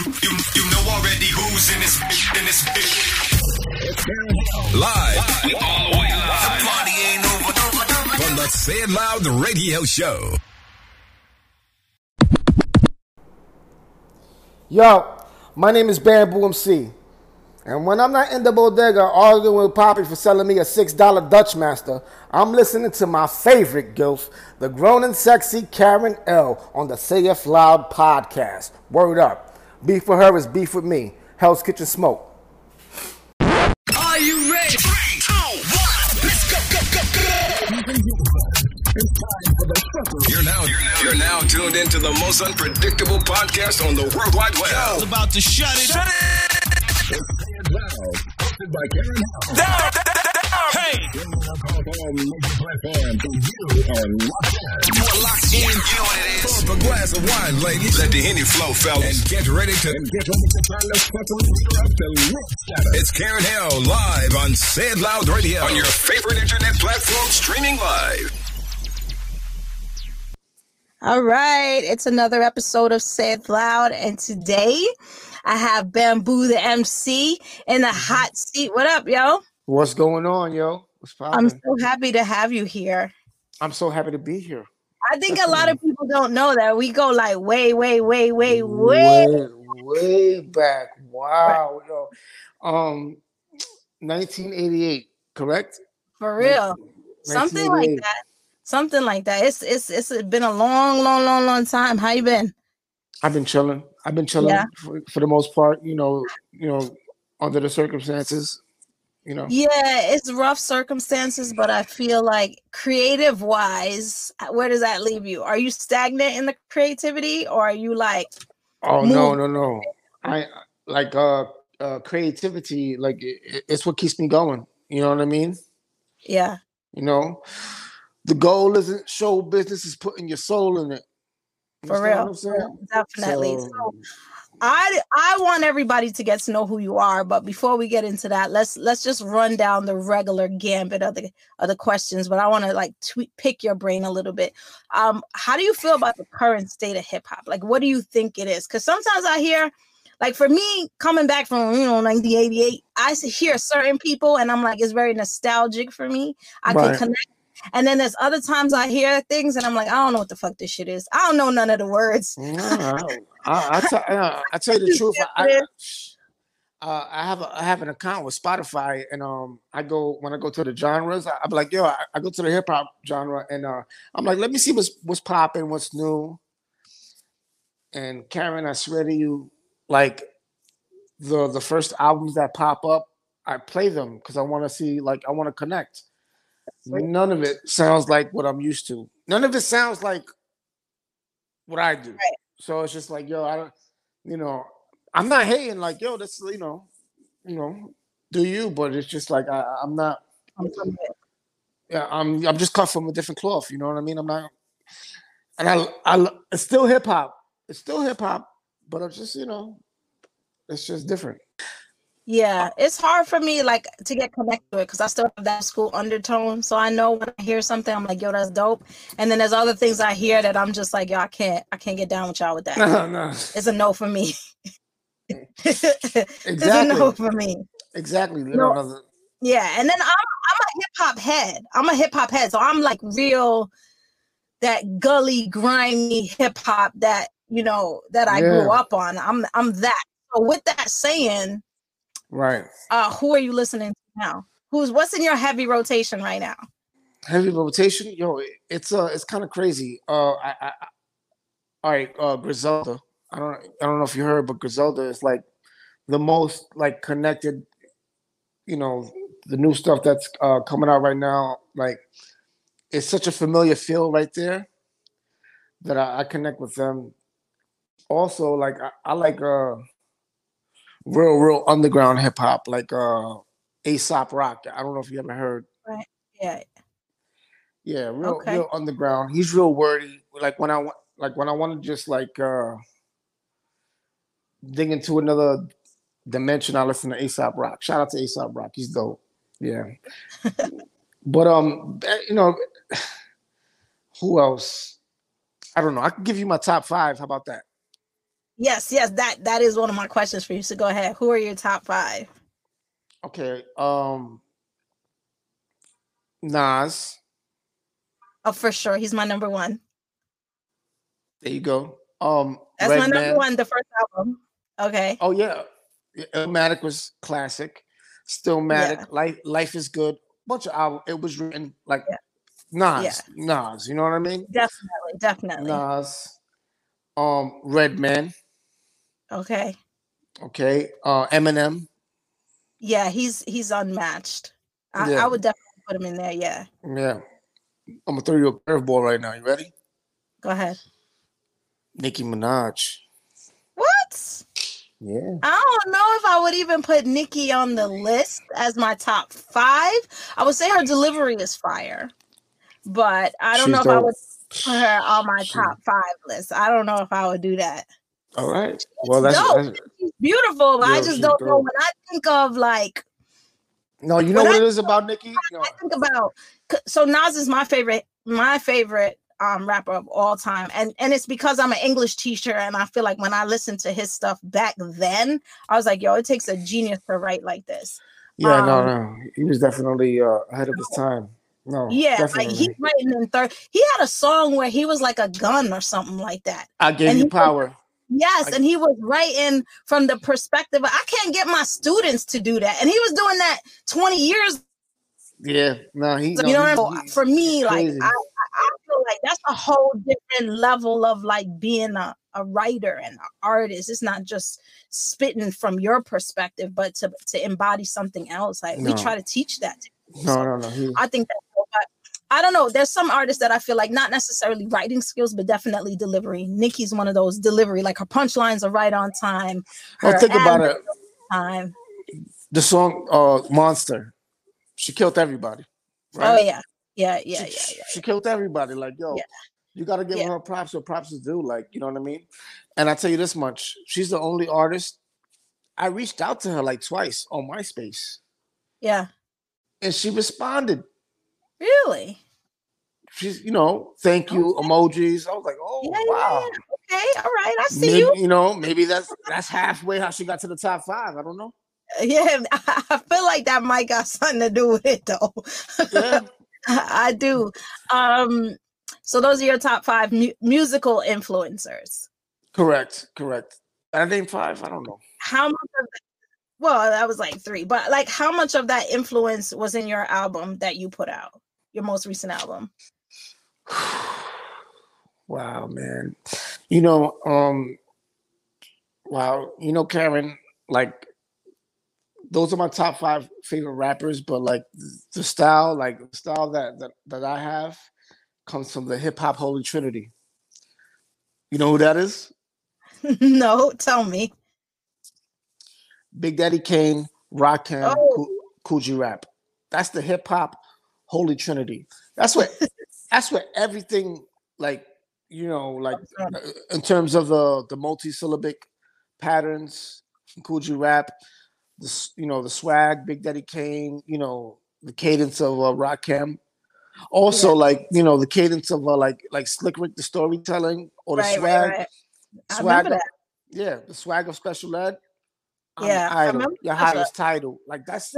You, you know already who's in this bitch, in this bitch. Live. All the way live. Party ain't over. From the Say It Loud radio show. Yo, my name is Bamboo MC. And when I'm not in the bodega arguing with Poppy for selling me a $6 Dutch Master, I'm listening to my favorite gilf, the grown and sexy Karen L. on the Say It Loud podcast. Word up. Beef with her is beef with me. Hell's Kitchen Smoke. Are you ready? Three, two, one. Let's go, go, go, go. You're now, you're now tuned into the most unpredictable podcast on the World Wide Web. about to shut it. Shut Hosted by Karen Hell. down. Hey, You are locked in. You know what it is. Pull up a glass of wine, ladies. Let the Henny flow, fellas. And get ready to get ready to turn the fucking up the lip It's Karen Hell live on Say It Loud Radio on your favorite internet platform streaming live. All right, it's another episode of Say It Loud, and today I have Bamboo the MC in the mm-hmm. hot seat. What up, yo? What's going on, yo? What's I'm so happy to have you here. I'm so happy to be here. I think a lot of people don't know that we go like way, way, way, way, way. way, way back. Wow, yo. Um, 1988, correct? For real. Something like that. Something like that. It's it's it's been a long, long, long, long time. How you been? I've been chilling. I've been chilling Yeah. for, for the most part. You know, you know, under the circumstances. You know, Yeah, it's rough circumstances, but I feel like creative wise, where does that leave you? Are you stagnant in the creativity or are you like oh no, no, no. I like uh, uh creativity. Like it, it's what keeps me going. You know what I mean? yeah, You know, the goal isn't show business; is putting your soul in it. for Understand what real. I'm saying? Definitely. So- So I I want everybody to get to know who you are, but before we get into that, let's let's just run down the regular gambit of the of the questions. But I want to like tweet, pick your brain a little bit. Um, how do you feel about the current state of hip hop? Like, what do you think it is? Because sometimes I hear, like, for me coming back from you know 1988, I hear certain people, and I'm like, it's very nostalgic for me. I can connect. And then there's other times I hear things, and I'm like, I don't know what the fuck this shit is. I don't know none of the words. I, I, tell, uh, I tell you the truth. I, uh, I have a, I have an account with Spotify, and um, I go when I go to the genres. I, I'm like, yo, I, I go to the hip hop genre, and uh, I'm like, let me see what's what's popping, what's new. And Karen, I swear to you, like the the first albums that pop up, I play them because I want to see, like, I want to connect. None of it sounds like what I'm used to. None of it sounds like what I do. So it's just like, yo, I don't, you know, I'm not hating. Like, yo, that's you know, you know, do you? But it's just like I, I'm not. Yeah, I'm. I'm just cut from a different cloth. You know what I mean? I'm not. And I, I, it's still hip hop. It's still hip hop, but I'm just you know, it's just different. Yeah, it's hard for me like to get connected to it because I still have that school undertone. So I know when I hear something, I'm like, yo, that's dope. And then there's other things I hear that I'm just like, yo, I can't, I can't get down with y'all with that. No, no, It's a no for me. exactly. It's a no for me. exactly. No. Yeah, and then I'm I'm a hip hop head. I'm a hip hop head, so I'm like real that gully, grimy hip hop that you know that I grew up on. I'm I'm that. So with that saying, right. uh, who are you listening to now? Who's what's in your heavy rotation right now? Heavy rotation, yo, it's uh, it's kind of crazy. Uh, I, I, I- all right, uh, Griselda. I don't, I don't know if you heard, but Griselda is like the most like connected. You know, the new stuff that's uh coming out right now, like it's such a familiar feel right there that I, I connect with them. Also, like I, I like uh real, real underground hip hop, like uh Aesop Rock. I don't know if you ever heard. Right. Yeah, Yeah, real Okay. real underground. He's real wordy. Like when I want like when I want to just like uh dig into another dimension, I listen to Aesop Rock. Shout out to Aesop Rock. He's dope. Yeah. but um eh, you know who else? I don't know. I can give you my top five. How about that? Yes, yes, that that is one of my questions for you. So go ahead. Who are your top five? Okay. Um Nas. Oh, for sure. He's my number one. There you go. Um That's my Redman. number one, the first album. Okay. Oh yeah. Yeah, Illmatic was classic. Stillmatic. Life Life is good. Bunch of album. It was written like Yeah. Nas. Nas. You know what I mean? Definitely, definitely. Nas. Um Redman. Okay. Okay. Uh Eminem. Yeah, he's he's unmatched. I, Yeah. I would definitely put him in there. Yeah. Yeah. I'm gonna throw you a curveball right now. You ready? Go ahead. Nicki Minaj. What? Yeah. I don't know if I would even put Nicki on the list as my top five. I would say her delivery is fire, but I don't She's know if I dope. would put her on my She- top five list. I don't know if I would do that. All right. Well, that's, that's beautiful, but I just don't know dope. when I think of like no. You know what I- it is about Nicki? No. I think about so Nas is my favorite, my favorite um rapper of all time, and and it's because I'm an English teacher, and I feel like when I listened to his stuff back then, I was like, yo, it takes a genius to write like this. Yeah, no, Um, no. He was definitely uh, ahead of his time. No. Yeah, definitely. like he's writing in third. He had a song where he was like a gun or something like that. I gave and you power. Yes, I- and he was writing from the perspective. of, I can't get my students to do that, and he was doing that 20 years Yeah. No, he. So, no, you know what I mean? For me, like I. I feel like that's a whole different level of like being a, a writer and an artist. It's not just spitting from your perspective, but to to embody something else. Like we try to teach that. to. No, So no, no. He, I think that's cool, but I don't know. There's some artists that I feel like not necessarily writing skills, but definitely delivery. Nicki's one of those delivery, like her punchlines are right on time. well, her think about it. Time. The song uh, "Monster." She killed everybody. Oh yeah, yeah, yeah, she, yeah, yeah. she killed everybody. Like, yo, Yeah. you got to give Yeah. her props or props is due. Like, you know what I mean? And I tell you this much: she's the only artist. I reached out to her like twice on MySpace, Yeah. and she responded. Really? She's, you know, thank you emojis. I was like, oh Yeah, yeah, wow. Okay, all right. I see Maybe, you. you know, maybe that's that's halfway how she got to the top five. I don't know. Yeah, I feel like that might got something to do with it though. Yeah. I do. Um, so those are your top five mu- musical influencers. correct, correct. I named five. I don't know. How much of that, well, that was like three, but like how much of that influence was in your album that you put out, your most recent album? wow, man. You know, um, wow, you know, Karen, like those are my top five favorite rappers, but like the style, like the style that that, that I have comes from the hip hop holy trinity. You know who that is? no, tell me. Big Daddy Kane, Rakim, Oh. Coo- Kool G Rap. That's the hip hop holy trinity. That's what that's what everything like you know like uh, in terms of the the multi-syllabic patterns Kool G Rap, the you know the swag, Big Daddy Kane, you know the cadence of uh, Rakim. Also, Yeah. like you know the cadence of uh, like like Slick Rick, the storytelling, or the Right, swag, right, right. Swag. Of, yeah, the swag of Special Ed. I'm Yeah, I remember your highest title. Like that's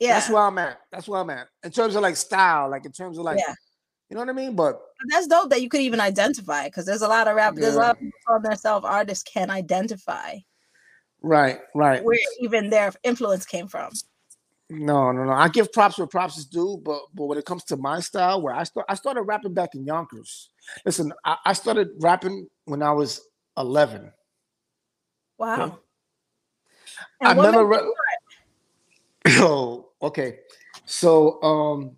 Yeah, that's where I'm at. That's where I'm at in terms of like style, like in terms of like Yeah. you know what I mean. But that's dope that you could even identify because there's a lot of rap, there's a lot of people calling themselves artists can identify right, right. where even their influence came from. No, no, no. I give props where props is due, but but when it comes to my style, where I start, I started rapping back in Yonkers. Listen, I, I started rapping when I was eleven. Wow. I never. Re- Yo, okay. So um,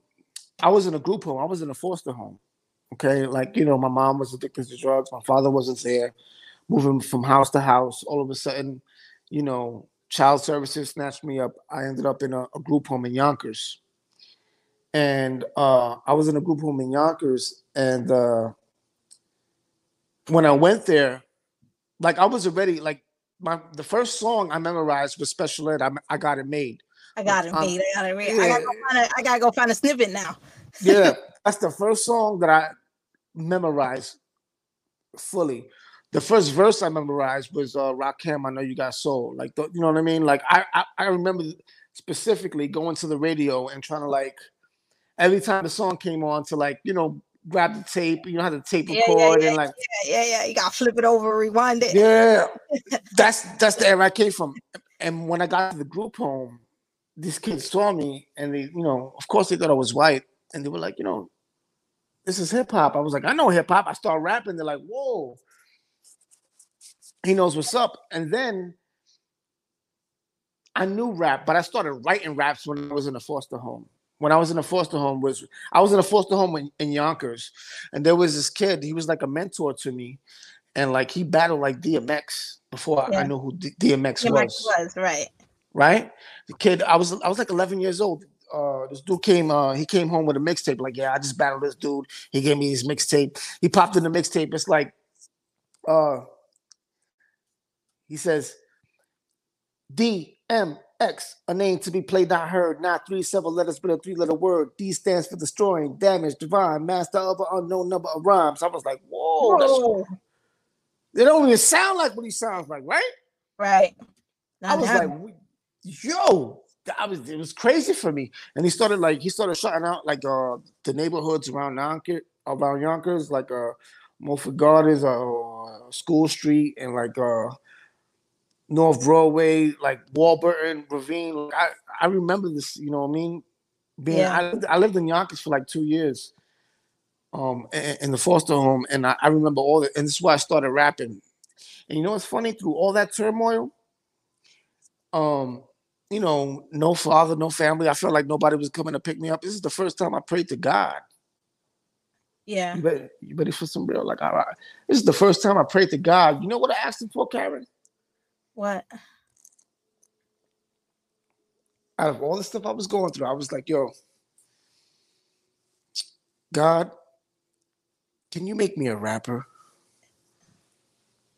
I was in a group home. I was in a foster home. Okay, like you know, my mom was addicted to drugs. My father wasn't there, moving from house to house. All of a sudden, you know, child services snatched me up. I ended up in a, a group home in Yonkers, and uh, I was in a group home in Yonkers. And uh, when I went there, like I was already like my the first song I memorized was Special Ed. I, I got it made. I got it made. I got it made. I, gotta go find a, I gotta go find a snippet now. Yeah, that's the first song that I memorized fully. the first verse I memorized was uh Rakim, I know you got soul. Like the, you know what I mean? Like I, I I remember specifically going to the radio and trying to like every time the song came on to like, you know, grab the tape, you know how the tape record yeah, yeah, and like yeah, yeah, yeah. You gotta flip it over, rewind it. yeah. that's that's the era I came from. And when I got to the group home, these kids saw me and they, you know, of course they thought I was white. And they were like, you know, this is hip hop. I was like, I know hip hop. I start rapping. They're like, whoa. He knows what's up. And then I knew rap, but I started writing raps when I was in a foster home. When I was in a foster home, was I was in a foster home in, in Yonkers, and there was this kid. He was like a mentor to me, and like he battled like DMX before I- I knew who D- DMX Yeah, Mike was was right. Right? The kid, I was I was like 11 years old. Uh, this dude came, uh, he came home with a mixtape. Like, yeah, I just battled this dude. He gave me his mixtape. He popped in the mixtape. It's like, uh, he says, DMX, a name to be played, not heard, not three seven letters, but a three letter word. D stands for destroying, damage, divine, master of an unknown number of rhymes. I was like, whoa, that's, Whoa. they don't even sound like what he sounds like, right? Right. I was like, "We- yo, I was it was crazy for me. And he started like he started shutting out like uh the neighborhoods around Yonkers, around Yonkers, like uh Mulford Gardens, uh School Street, and like uh North Broadway, like Warburton, Ravine. Like, I I remember this, you know what I mean? Being Yeah. I, lived- I lived in Yonkers for like two years. Um, in, in the foster home, and I, I remember all the, and this is why I started rapping. And you know what's funny? Through all that turmoil, um, you know, no father, no family. I felt like nobody was coming to pick me up. This is the first time I prayed to God. yeah. You ready, you ready for some real? Like, all right. This is the first time I prayed to God. You know what I asked him for, Karen? What? Out of all the stuff I was going through, I was like, yo, God, can you make me a rapper?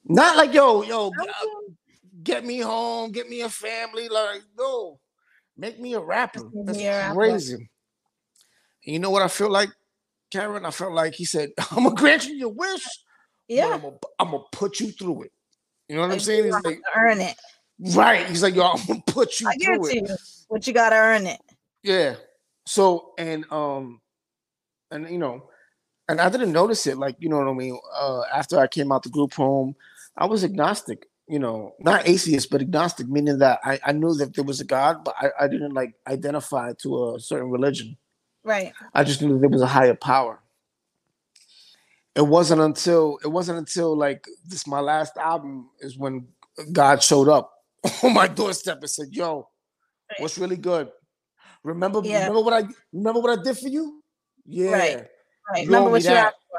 Not like, yo, yo, get me home, get me a family. Like, no, make me a rapper. That's rapper. crazy. And you know what I feel like, Karen? I felt like he said, I'm gonna grant you your wish, Yeah. I'm gonna, I'm gonna put you through it. You know what I'm saying? you He's like, earn it. right. He's like, yo, I'm gonna put you I through it. you, but you gotta earn it. Yeah. So and um and you know, and I didn't notice it like you know what I mean. Uh after I came out the group home, I was agnostic, you know, not atheist, but agnostic, meaning that I, I knew that there was a God, but I, I didn't like identify to a certain religion. Right. I just knew that there was a higher power. It wasn't until it wasn't until like this my last album is when God showed up on my doorstep and said, "Yo, what's really good? Remember, Yeah. remember what I remember what I did for you? Yeah, Right. Right. You Remember what you asked for.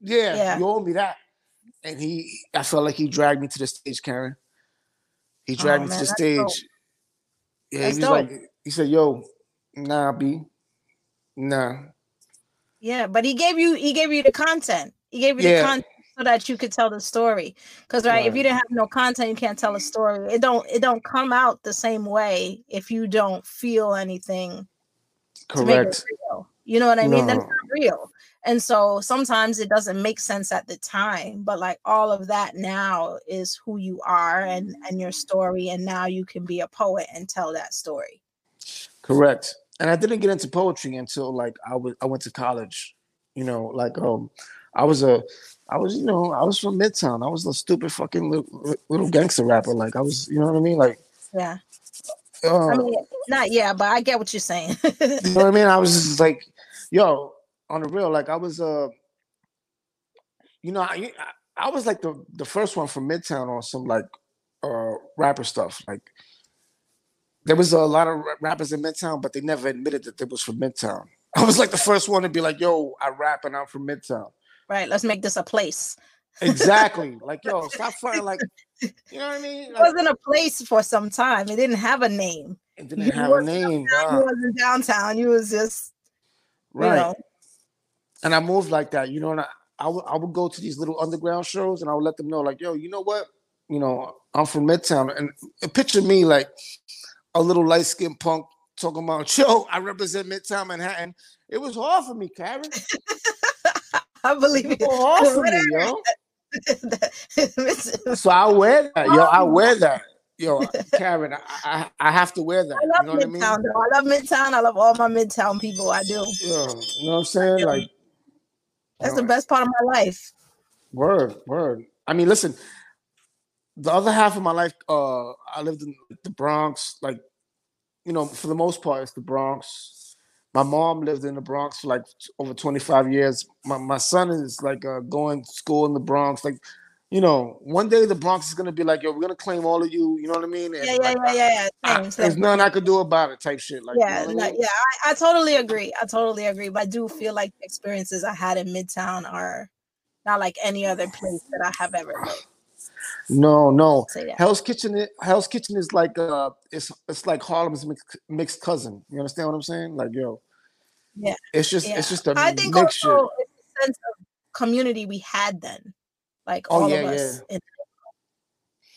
yeah, Yeah. you owe me that." And he, I felt like he dragged me to the stage, Karen. He oh, dragged Oh, me man, to the stage. dope. Yeah, That's he was dope. like, he said, "Yo, nah, B, nah." Yeah, but he gave you he gave you the content. He gave you Yeah. the content so that you could tell the story. Because right, if you didn't have no content, you can't tell a story. It don't it don't come out the same way if you don't feel anything to make it Correct. real. You know what I mean? That's not real. And so sometimes it doesn't make sense at the time, but like all of that now is who you are and and your story and now you can be a poet and tell that story. Correct. And I didn't get into poetry until like I was I went to college. You know, like um I was a I was, you know, I was from Midtown. I was a stupid fucking little, little gangster rapper. Like I was, you know what I mean? Like Yeah. uh, I mean, not yeah, but I get what you're saying. you know what I mean? I was just like, yo, on the real, like I was uh you know, I I- was like the the first one from Midtown on some like uh rapper stuff. Like there was a lot of rappers in Midtown, but they never admitted that they was from Midtown. I was like the first one to be like, yo, I rap and I'm from Midtown. right. Let's make this a place. Exactly. like, yo, stop fronting like you know what I mean? It wasn't a place for some time. It didn't have a name. it didn't you have a name. You wasn't downtown. You was just Right. you know. And I moved like that, you know. And I, I would go to these little underground shows, and I would let them know, like, yo, you know what, you know, I'm from Midtown, and picture me like a little light skinned punk talking about, yo, I represent Midtown Manhattan. It was hard for me, Karen. I believe it. was hard for me, yo. so I wear that, yo. I wear that, yo, Karen. I, I, I have to wear that. I love you know what I mean? Midtown. I love Midtown. I love all my Midtown people. I do. Yeah, you know what I'm saying? Like, That's the best part of my life. Word, word. I mean, listen. The other half of my life, uh, I lived in the Bronx. Like, you know, for the most part, it's the Bronx. My mom lived in the Bronx for like over 25 years. My my son is like uh, going to school in the Bronx. Like, you know, one day the Bronx is gonna be like, yo, we're gonna claim all of you. You know what I mean? And Yeah, yeah, like, yeah, yeah, yeah. I- Same, there's nothing I could do about it, type shit. Like, yeah, you know no, I mean? yeah, I, I totally agree. I totally agree. But I do feel like the experiences I had in Midtown are not like any other place that I have ever lived. No, no. Say that. Hell's Kitchen. Hell's Kitchen is like uh, it's it's like Harlem's mixed, mixed cousin. You understand what I'm saying? Like, yo, Yeah, it's just Yeah. it's just a I think mixture. also it's a sense of community we had then, like Oh, all yeah, of us. yeah.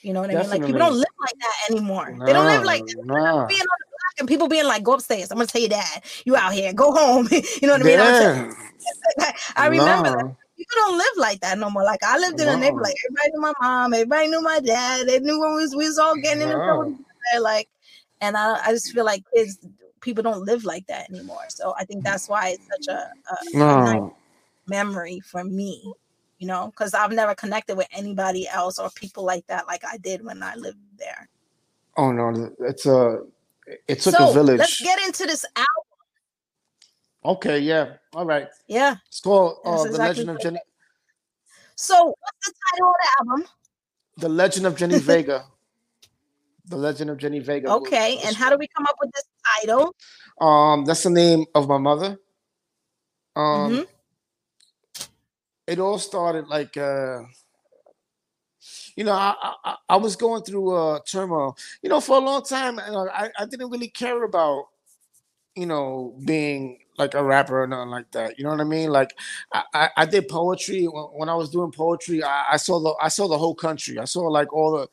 you know what I mean? Like people don't live like that anymore. They don't live like that. Being on the block and people being like, "Go upstairs. I'm gonna tell you that you out here. Go home." you know what I mean? Yeah, I remember that. people don't live like that no more. Like I lived in a neighborhood, like everybody knew my mom, everybody knew my dad. They knew when we was, we was all getting in the trouble. Like, and I, I just feel like kids, people don't live like that anymore. So I think that's why it's such a, a, a nice memory for me. You know, because I've never connected with anybody else or people like that, like I did when I lived there. oh no, it's a it took so a village. let's get into this album. okay, yeah, all right. Yeah. It's called uh, the Legend of Jenny. So what's the title of the album? The Legend of Jenny Vega. The Legend of Jenny Vega. was- Okay, and how do we come up with this title? Um, that's the name of my mother. Um, Mhm. It all started like uh you know I, I I was going through uh turmoil you know for a long time and I I didn't really care about you know being like a rapper or nothing like that you know what I mean like I I, I did poetry when, when I was doing poetry I, I saw the I saw the whole country I saw like all the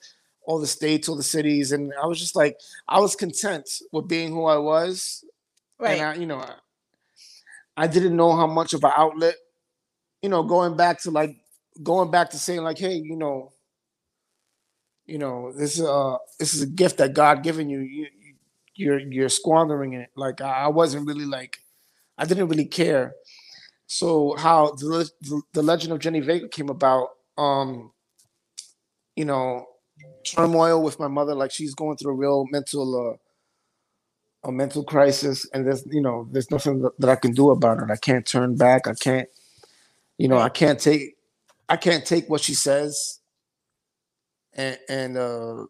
all the states all the cities and I was just like I was content with being who I was Right. and I, you know, I, I didn't know how much of an outlet, you know, going back to like going back to saying like, hey, you know, you know, this is uh this is a gift that God given you. You you- you're you're squandering it. Like I, wasn't really like I didn't really care. So how the, the legend of Jenny Vega came about, um, you know, turmoil with my mother, like she's going through a real mental uh a mental crisis and there's you know there's nothing that i can do about it i can't turn back i can't you know i can't take i can't take what she says and and uh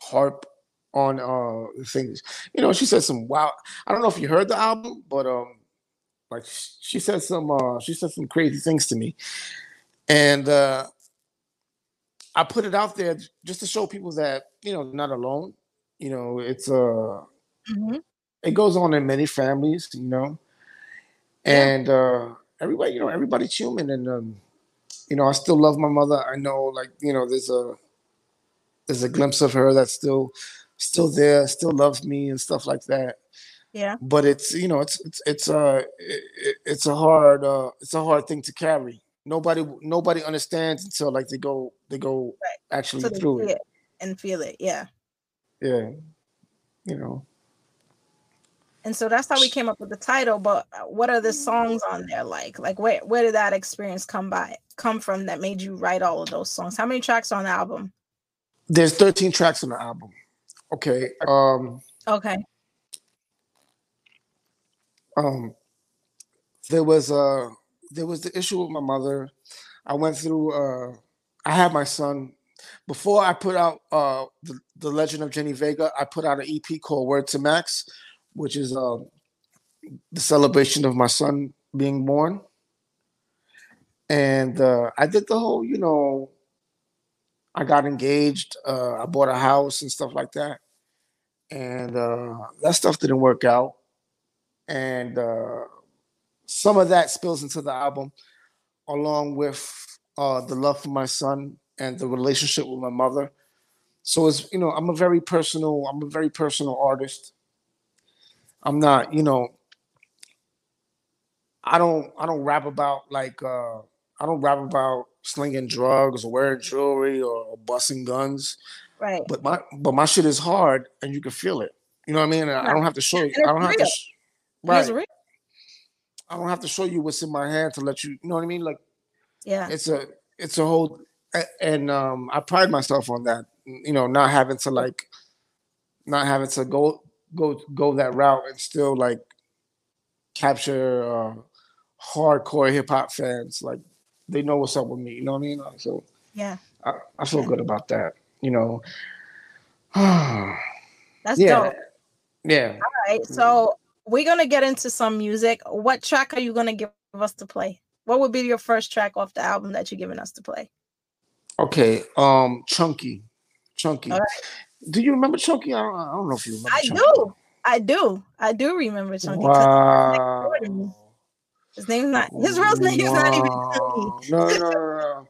harp on uh things. You know she said some wow i don't know if you heard the album but um like she said some uh she said some crazy things to me. And uh i put it out there just to show people that you know not alone. You know it's uh Mhm. it goes on in many families, you know. And uh everybody, you know, everybody's human and um, you know, I still love my mother. I know like, you know, there's a there's a glimpse of her that's still still there, still loves me and stuff like that. Yeah. But it's, you know, it's it's it's uh it, it- it's a hard uh it's a hard thing to carry. Nobody nobody understands until like they go they go Right. actually So they through it. it and feel it. Yeah. Yeah. You know. And so that's how we came up with the title. But uh, what are the songs on there like? Like where where did that experience come by come from that made you write all of those songs? How many tracks on the album? There's 13 tracks on the album. Okay. Um Okay. um there was uh there was the issue with my mother i went through uh i had my son before i put out uh the, the legend of jenny vega i put out an ep called word to max which is uh the celebration of my son being born and uh i did the whole you know i got engaged uh i bought a house and stuff like that and uh that stuff didn't work out and uh, some of that spills into the album, along with uh, the love for my son and the relationship with my mother. So it's you know I'm a very personal I'm a very personal artist. I'm not you know I don't I don't rap about like uh, I don't rap about slinging drugs or wearing jewelry or, or busting guns. Right. But my but my shit is hard and you can feel it. You know what I mean? And I don't have to show you. I don't have to. Sh- right. I don't have to show you what's in my hand to let you. You know what I mean? Like Yeah. it's a it's a whole and um I pride myself on that. You know, not having to like not having to go go go that route and still like capture uh hardcore hip hop fans. Like they know what's up with me. You know what I mean? So Yeah. I, I feel good about that. You know. That's yeah. dope. Yeah. All right. So we're gonna get into some music. What track are you gonna give us to play? What would be your first track off the album that you're giving us to play? Okay. Um Chunky. Chunky. Do you remember Chunky? I don't, I don't know if you remember I Chunky. do. I do. I do remember Chunky. Wow. His name's not his real name's not even Chunky. No, no, no, no.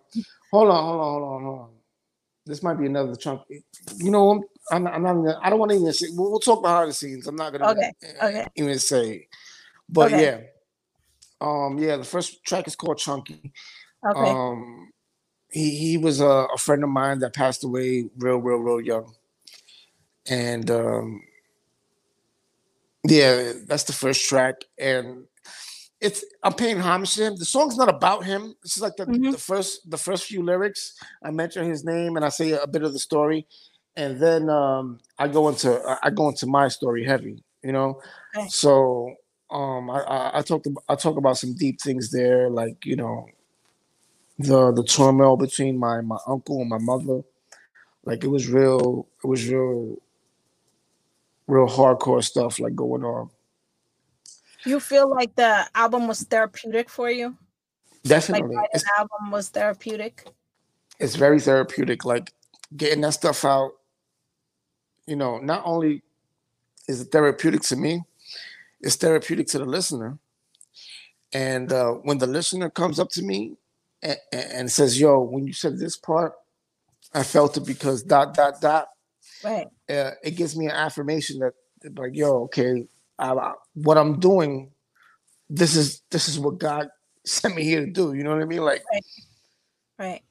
Hold on, hold on, hold on, hold on. This might be another chunky. You know, I'm, I'm, not- I'm not. Gonna, I don't want to even say. We'll, we'll talk behind the scenes. I'm not gonna Okay, uh, okay. even say. But Okay. yeah, um, yeah. The first track is called Chunky. Okay. Um, he he was a, a friend of mine that passed away real, real, real young, and um, yeah, that's the first track, and it's I'm paying homage to him. The song's not about him. This is like the, Mhm. the first the first few lyrics. I mention his name and I say a bit of the story, and then um, I go into I go into my story heavy. You know, Okay. so um, I, I I talked about, I talk about some deep things there, like you know, the the turmoil between my my uncle and my mother. Like it was real. It was real. Real hardcore stuff like going on. You feel like the album was therapeutic for you? Definitely, it's, the album was therapeutic? it's very therapeutic. Like getting that stuff out. You know, not only is it therapeutic to me, it's therapeutic to the listener. And uh, when the listener comes up to me and, and says, "Yo, when you said this part, I felt it because dot dot dot," Right. uh, it gives me an affirmation that like yo okay I, I- what i'm doing this is this is what god sent me here to do you know what i mean like Right. right.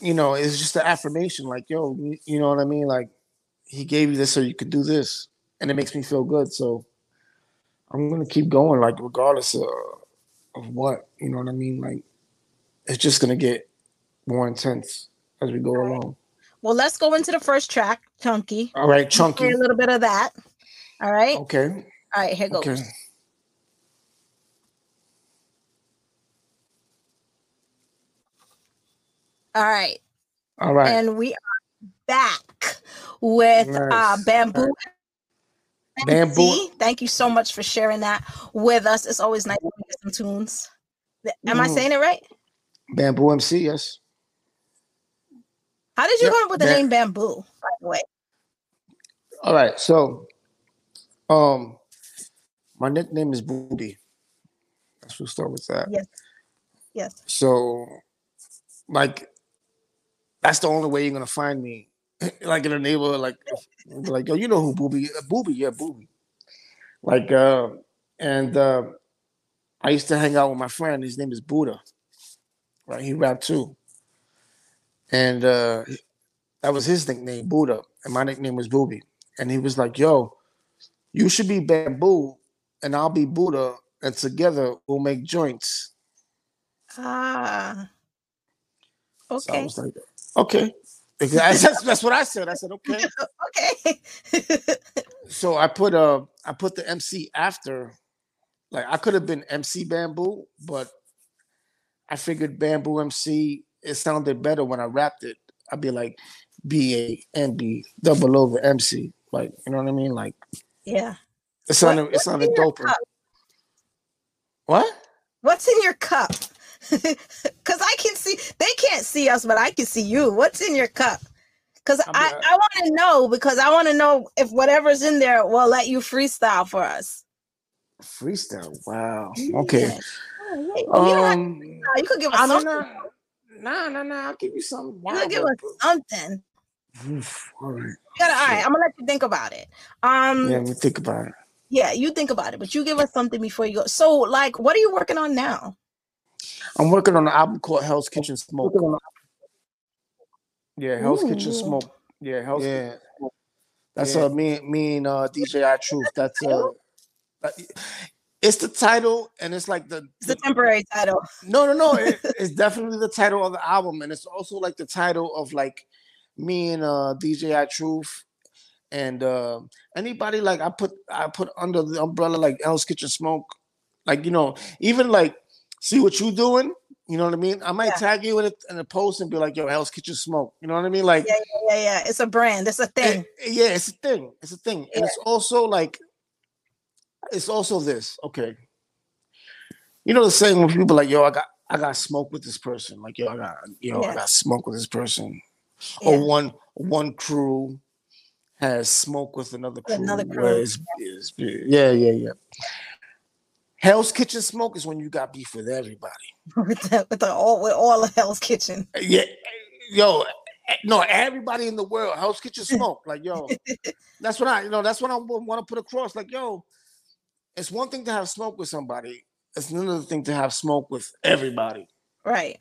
you know it's just an affirmation like yo you- you know what i mean like he gave you this so you could do this and it makes me feel good so i'm gonna keep going like regardless of, of what you know what i mean like it's just gonna get more intense as we go along Well, let's go into the first track, Chunky. all right chunky a little bit of that. All right. okay All right, here goes. okay All right. all right And we are back with uh Nice. Bamboo. Bamboo. MC. Thank you so much for sharing that with us. It's always nice to get some tunes. Am I Mm. saying it right? bamboo mc yes How did you Yep, come up with the name Bamboo? By the way. All right, so um my nickname is Booby. Let's just start with that. Yes. Yes. So like that's the only way you're gonna find me. like in a neighborhood, like like yo, you know who Booby uh, Booby, yeah, Booby. Like uh and uh I used to hang out with my friend, his name is Buddha. Right, he rapped too. And uh that was his nickname, Buddha, and my nickname was Booby. And he was like, "Yo, you should be Bamboo, and I'll be Buddha, and together we'll make joints." Ah. So I Okay. was like, "Okay." That's, that's what I said. I said, "Okay." Okay. So I put uh I put the MC after, like I could have been MC Bamboo, but I figured Bamboo MC it sounded better when I rapped it. I'd be like B A N B double over MC, like you know what I mean? Like yeah. it sounded it what's sounded doper. What? What's in your cup? Cause I can see they can't see us, but I can see you. What's in your cup? Cause I'm I, I want to know because I want to know if whatever's in there will let you freestyle for us. Freestyle. Wow. Okay. Yeah. Oh, you, Um, freestyle. you could give us I don't something. know. Nah, nah, nah. I'll give you something. You could give us something. Oof, all right. You gotta, all right, I'm gonna let you think about it. Um, Yeah, yeah. let me think about it. Yeah, you think about it, but you give us something before you go. So, like, what are you working on now? I'm working on an album called Hell's Kitchen Smoke. Yeah, Hell's Kitchen Smoke. Yeah, Hell's Yeah. That's Yeah. uh me me and uh DJ I Truth. That's uh that- it's the title and it's like the, It's the temporary title. no no no it- it's definitely the title of the album and it's also like the title of like me and uh DJ I Truth and uh anybody like I put I put under the umbrella like Hell's Kitchen Smoke like you know even like see what you doing you know what I mean I might Yeah. tag you in a, in a post and be like yo Hell's Kitchen Smoke you know what I mean like Yeah, yeah, yeah, yeah. It's a brand. It's a thing. Yeah, it's a thing. It's a thing. And it's also like it's also this. Okay. You know the same when people like, yo, I got I got smoke with this person. Like, yo, I got yo, I got smoke with this person. Yeah. Or one one crew has smoke with another crew. Another crew, it's- it's- yeah, yeah, yeah. Hell's Kitchen smoke is when you got beef with everybody. with the with the all with all of Hell's Kitchen. Yeah, yo, eh, no, everybody in the world, Hell's Kitchen smoke. Like, yo, that's what I, you know, that's what I want to put across. Like, yo, it's one thing to have smoke with somebody. It's another thing to have smoke with everybody. Right.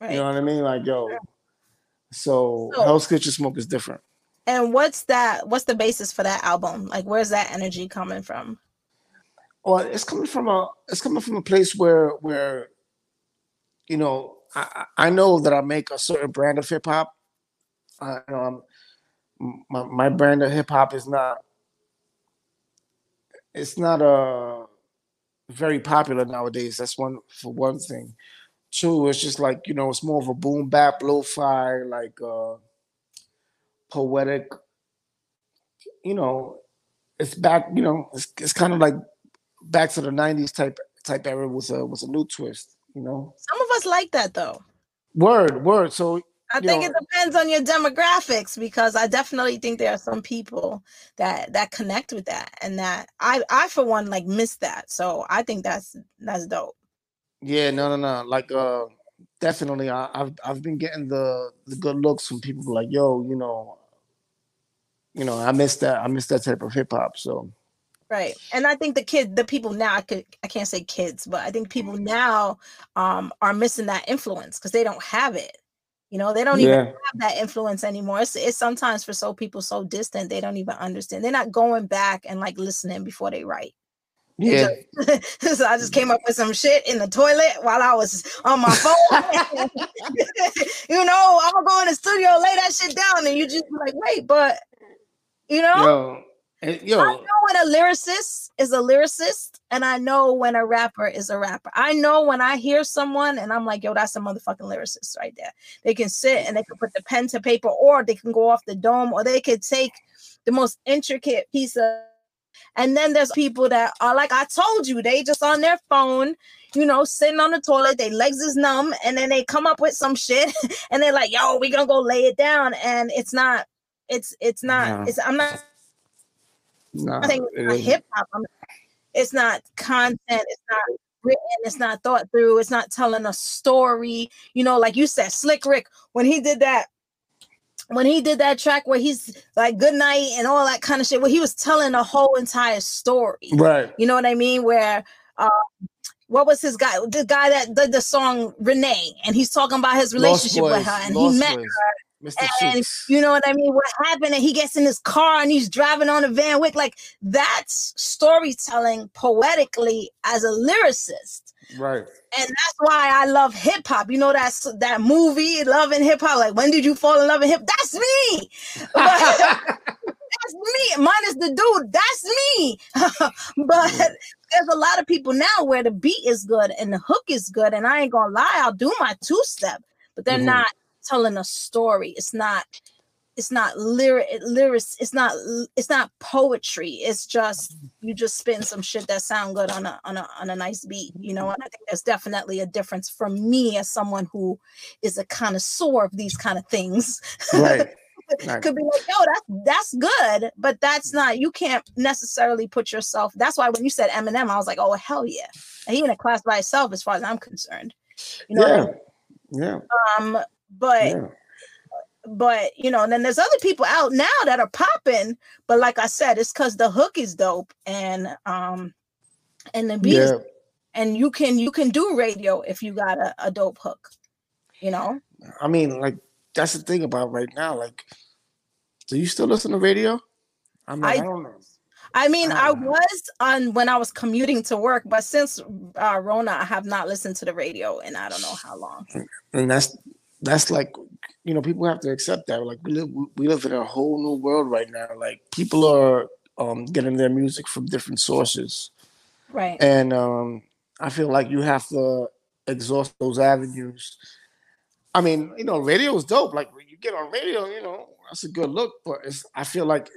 Right. You know what I mean? Like, yo, so So- Hell's Kitchen smoke is different. And what's that? What's the basis for that album? Like, where's that energy coming from? Well, it's coming from a, it's coming from a place where, where, you know, I, I know that I make a certain brand of hip hop. I you know I'm, my, my brand of hip hop is not it's not uh very popular nowadays. That's one for one thing. Two, it's just like you know, it's more of a boom bap, lo-fi, like uh poetic. You know, it's back. You know, it's it's kind of like back to the '90s type type era with a with a new twist. You know, Some of us like that though. word word. So I think know- it depends on your demographics because I definitely think there are some people that that connect with that and that I I for one like miss that. So I think that's that's dope. Yeah, no, no, no. Like, uh, definitely, I, I've I've been getting the the good looks from people like, yo, you know, you know, I miss that. I miss that type of hip hop. So Right. And I think the kid the people now I could I can't say kids, but I think people now um are missing that influence because they don't have it. You know, they don't even have that influence anymore. It's, it's sometimes for so people so distant they don't even understand. They're not going back and like listening before they write. yeah, so I just came up with some shit in the toilet while I was on my phone. you know, I'm gonna go in the studio, lay that shit down, and you just be like, wait, but you know, yo, and, I know when a lyricist is a lyricist, and I know when a rapper is a rapper. I know when I hear someone and I'm like, yo, that's a motherfucking lyricist right there. They can sit and they can put the pen to paper, or they can go off the dome, or they could take the most intricate piece of and then there's people that are like I told you, they just on their phone, you know, sitting on the toilet, their legs is numb, and then they come up with some shit and they're like, yo, we gonna go lay it down. And it's not, it's it's not, No. it's I'm not nah, saying it it's not hip hop. It's not content, it's not written, it's not thought through, it's not telling a story. You know, like you said, Slick Rick, when he did that, when he did that track where he's like good night and all that kind of shit, where he was telling a whole entire story. right. You know what I mean? Where um what was his guy? The guy that did the song Renee, and he's talking about his Lost relationship with Boys, her, and Lost he met Boys, Mr. and Cheeks. you know what I mean? What happened? And he gets in his car and he's driving on a Van Wyck. Like that's storytelling poetically as a lyricist. Right. And that's why I love hip hop. You know, that's that movie, Love and Hip Hop. Like, when did you fall in love with hip? That's me. That's me. Minus the dude. That's me. but there's a lot of people now where the beat is good and the hook is good. And I ain't gonna lie, I'll do my two step, but they're Mhm. not telling a story. It's not. It's not lyric, lyrics. It's not. It's not poetry. It's just you just spin some shit that sound good on a on a on a nice beat. You know, and I think there's definitely a difference for me as someone who is a connoisseur of these kind of things right. Right. could be like, yo, that's that's good, but that's not. You can't necessarily put yourself. That's why when you said Eminem, I was like, oh hell yeah, and he in a class by itself as far as I'm concerned. You know, Yeah. Yeah. I mean? um, but Yeah. but you know, and then there's other people out now that are popping. But like I said, it's because the hook is dope and um and the beat Yeah. and you can you can do radio if you got a, a dope hook you know I mean, like that's the thing about right now. Like, do you still listen to radio? I'm like, I, I- don't know. i mean i Ah. was on when i was commuting to work but since uh, rona i have not listened to the radio and i don't know how long And that's that's like, you know, people have to accept that. Like, we live we live in a whole new world right now. Like, people are um getting their music from different sources, right and um I feel like you have to exhaust those avenues. I mean, you know, radio is dope. Like when you get on radio, you know, that's a good look. But it's I feel like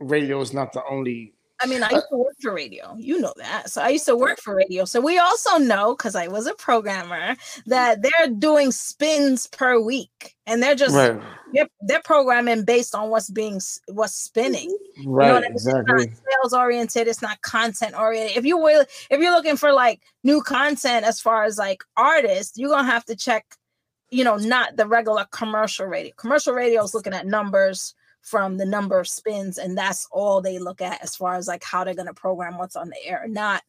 radio is not the only I mean, I used to work for radio. You know that. So I used to work for radio. So we also know, because I was a programmer, that they're doing spins per week, and they're just right, they're, they're programming based on what's being what's spinning. right, what I mean? It's not exactly. sales oriented. It's not content oriented. If you will, if you're looking for like new content as far as like artists, you're gonna have to check, you know, not the regular commercial radio. Commercial radio is looking at numbers from the number of spins, and that's all they look at as far as like how they're gonna program what's on the air. Not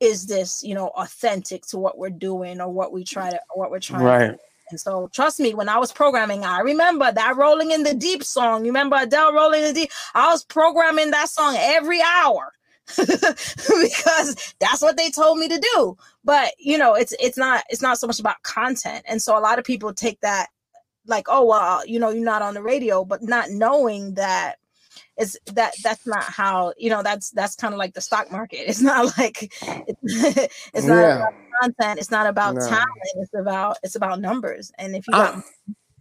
is this you know authentic to what we're doing or what we try to what we're trying to Right. and so trust me, when I was programming, I remember that Rolling in the Deep song. You remember Adele Rolling in the Deep? I was programming that song every hour. because that's what they told me to do. But you know, it's it's not it's not so much about content. And so a lot of people take that like, oh well, you know, you're not on the radio, but not knowing that it's that that's not how you know that's that's kind of like the stock market. It's not like it's, it's not Yeah. about content. It's not about No. talent. It's about it's about numbers. And if you got Um,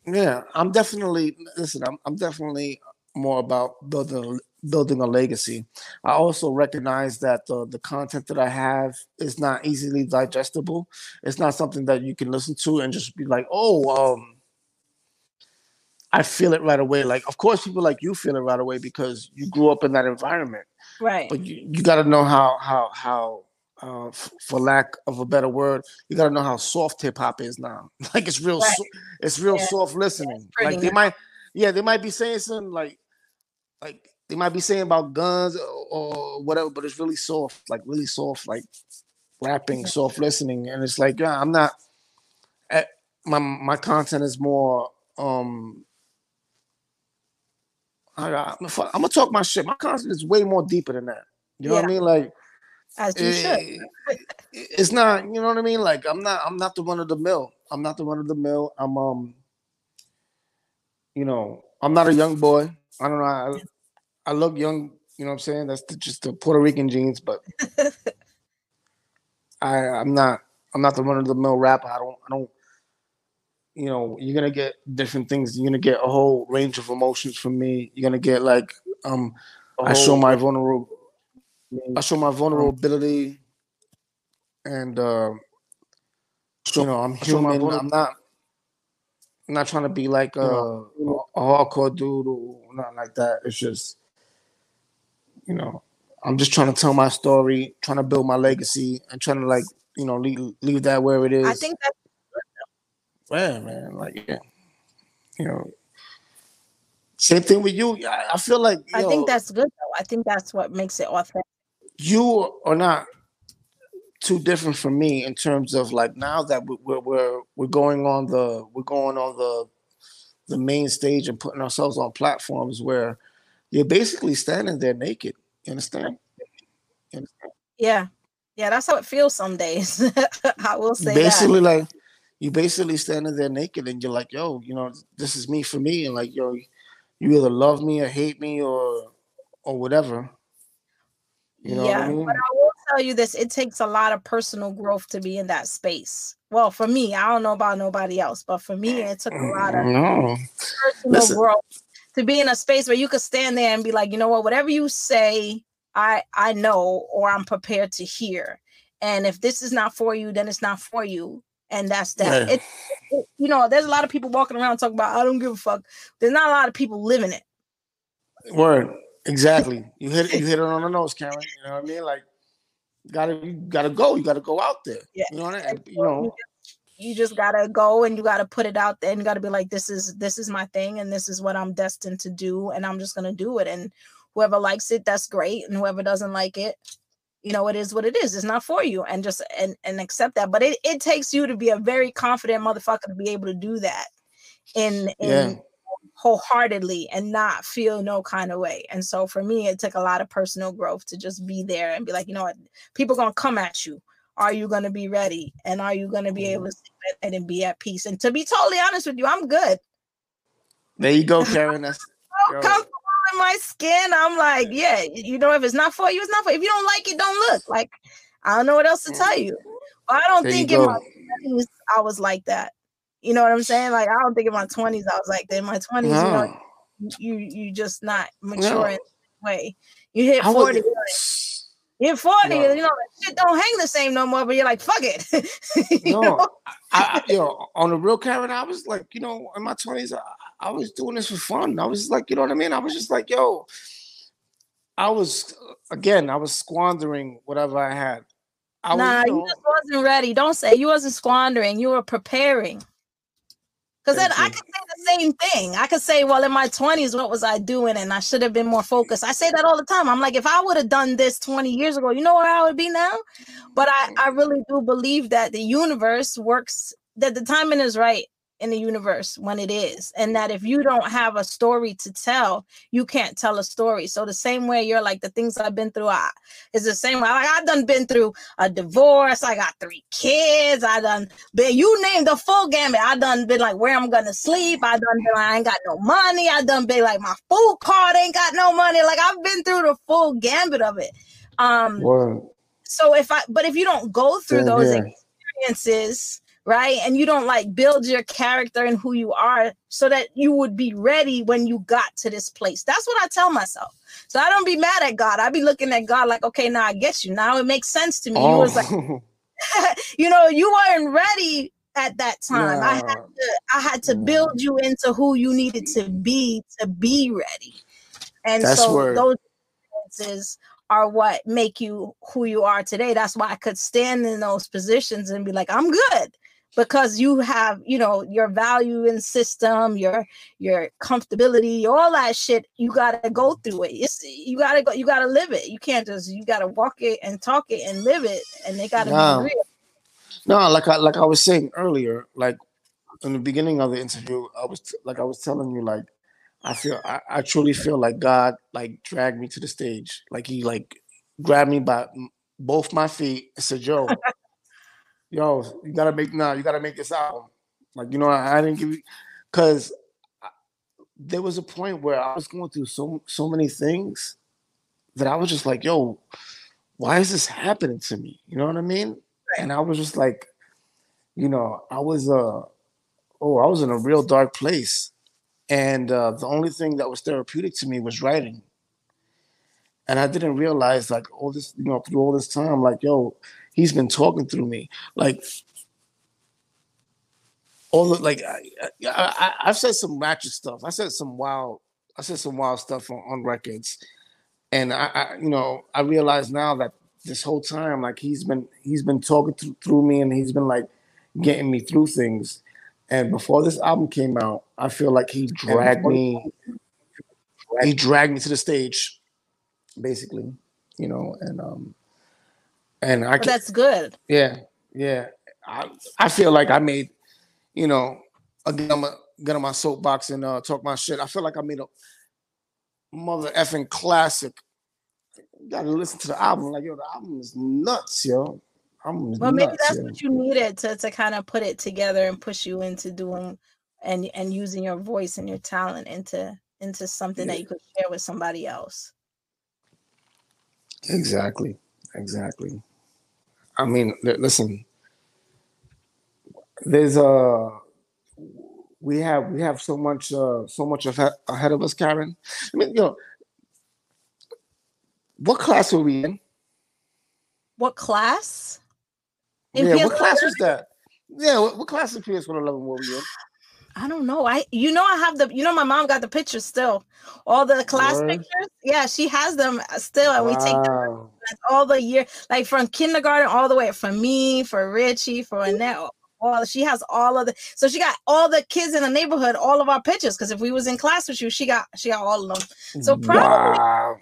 yeah, I'm definitely listen. I'm I'm definitely more about building building a legacy. I also recognize that the the content that I have is not easily digestible. It's not something that you can listen to and just be like, oh, um, I feel it right away. Like, of course, people like you feel it right away because you grew up in that environment. right, But you, you got to know how how how. Uh, f- for lack of a better word, you got to know how soft hip hop is now. Like it's real, Right. so, it's real Yeah. soft listening. pretty Like they might, yeah, they might be saying something like, like they might be saying about guns or, or whatever, but it's really soft, like really soft, like rapping, soft listening, and it's like, yeah, I'm not. eh, My my content is more. um I, I, I'm gonna talk my shit. My concept is way more deeper than that. You know what I mean? Like as you should. eh, it's not you know what i mean like i'm not i'm not the one of the mill i'm not the one of the mill i'm um you know i'm not a young boy i don't know i, I look young you know what i'm saying that's the, just the puerto rican genes but i i'm not i'm not the one of the mill rapper i don't i don't you know you're gonna get different things you're gonna get a whole range of emotions from me you're gonna get like um i show my vulnerable I show my vulnerability, and uh, you know I'm human. I'm not. I'm not trying to be like a, a, a hardcore dude or nothing like that. It's just, you know, I'm just trying to tell my story, trying to build my legacy, and trying to like, you know, leave, leave that where it is. I think that yeah, man, like yeah, you know. Same thing with you. I, I feel like I yo, think that's good though. I think that's what makes it authentic. you are not too different from me in terms of like now that we- we're we're we're going on the we're going on the the main stage and putting ourselves on platforms where you're basically standing there naked. You understand? You understand? Yeah. Yeah, that's how it feels some days. I will say basically like you basically standing there naked and you're like, yo, you know, this is me for me, and like, yo, you either love me or hate me or or whatever. You know yeah. what I mean? But I will tell you this, it takes a lot of personal growth to be in that space. Well, for me, I don't know about nobody else, but for me, it took a lot of no. personal Listen. growth to be in a space where you could stand there and be like, you know what, whatever you say, I I know or I'm prepared to hear. And if this is not for you, then it's not for you. And that's that. Yeah. It, it- you know, there's a lot of people walking around talking about I don't give a fuck. There's not a lot of people living it. Word. Exactly. You hit it, you hit it on the nose, Karen. You know what I mean? Like gotta you gotta go. You gotta go out there. Yeah. You know what I mean? You know, You just gotta go and you gotta put it out there and you gotta be like, this is this is my thing and this is what I'm destined to do, and I'm just gonna do it. And whoever likes it, that's great. And whoever doesn't like it, you know, it is what it is. It's not for you, and just and and accept that. But it it takes you to be a very confident motherfucker to be able to do that in in Yeah. wholeheartedly and not feel no kind of way. And so for me, it took a lot of personal growth to just be there and be like, you know what, people gonna come at you. Are you gonna be ready? And are you gonna be mm-hmm. able to sit and be at peace? And to be totally honest with you, I'm good. There you go, Karen. That's So My skin. I'm like, yeah, you know, if it's not for you, it's not for you. If you don't like it, don't look. Like, I don't know what else to tell you. But I don't There think in my 20s I was like that. You know what I'm saying? Like, I don't think in my 20s I was like that. In my 20s, you know, you you just not mature No. in that way. You hit 40, you're hit 40, No. you know, shit don't hang the same no more, but you're like, fuck it. You no, know? I, I, yo, on the real Karen, I was like, you know, in my twenties, I, I was doing this for fun. I was like, you know what I mean? I was just like, yo, I was again, I was squandering whatever I had. I nah, was, you you just wasn't ready. Don't say you wasn't squandering. You were preparing. Because then Thank I could say the same thing. I could say, well, in my 20s, what was I doing? And I should have been more focused. I say that all the time. I'm like, if I would have done this 20 years ago, you know where I would be now? But I, I really do believe that the universe works, that the timing is right in the universe when it is. And that if you don't have a story to tell, you can't tell a story. So the same way you're like, the things I've been through I, is the same way. Like I've done been through a divorce. I got three kids. I done been you name the full gamut. I done been like where I'm gonna sleep. I done been like, I ain't got no money. I done been like my food card ain't got no money. Like I've been through the full gambit of it. Um so if I but if you don't go through Same those here. experiences, right? And you don't like build your character and who you are so that you would be ready when you got to this place. That's what I tell myself. So I don't be mad at God. I be looking at God like, okay, now I get you. Now it makes sense to me. You was like, Oh, you know, you weren't ready at that time. I had to I had to mm-hmm. build you into who you needed to be to be ready. And That's so word. those experiences are what make you who you are today. That's why I could stand in those positions and be like, I'm good because you have, you know, your value in system, your your comfortability, all that shit. You gotta go through it. It's you gotta go. You gotta live it. You can't just you gotta walk it and talk it and live it, and they gotta Nah. be real. No, like I like I was saying earlier, like in the beginning of the interview, I was t- like I was telling you, like I feel I, I truly feel like God like dragged me to the stage, like He like grabbed me by both my feet and said, "Yo, yo, you gotta make now, you gotta make this album." Like you know, I, I didn't give you because there was a point where I was going through so so many things that I was just like, "Yo, why is this happening to me?" You know what I mean? and I was just like, you know, I was uh oh, I was in a real dark place. And uh, the only thing that was therapeutic to me was writing. And I didn't realize like all this, you know, through all this time, like, yo, he's been talking through me. Like all the like I, I, I I've said some ratchet stuff. I said some wild, I said some wild stuff on, on records. And I, I, you know, I realize now that this whole time, like he's been he's been talking through, through me and he's been like getting me through things. And before this album came out, I feel like he dragged me, he dragged me to the stage, basically, you know, and um, and I can, that's good. yeah, yeah, I I feel like I made, you know, again I'm gonna get on my soapbox and uh, talk my shit. I feel like I made a mother effing classic. You gotta listen to the album, like yo, the album is nuts, yo. Is Well, maybe that's yo. what you needed to to kind of put it together and push you into doing and and using your voice and your talent into into something that you could share with somebody else. Exactly. Exactly. I mean, li- listen. There's uh we have we have so much uh so much ahe- ahead of us, Karen. I mean, you know, what class were we in? What class? In yeah, what class was that? Yeah, what, what class of PS one eleven were we in? I don't know. I you know I have the you know my mom got the pictures still. All the class Word. pictures. Yeah, she has them still and we take them Wow. All the year like from kindergarten all the way for me, for Richie, for Annette. All she has all of the so she got all the kids in the neighborhood, all of our pictures. Because if we was in class with you, she got she got all of them. So probably Wow.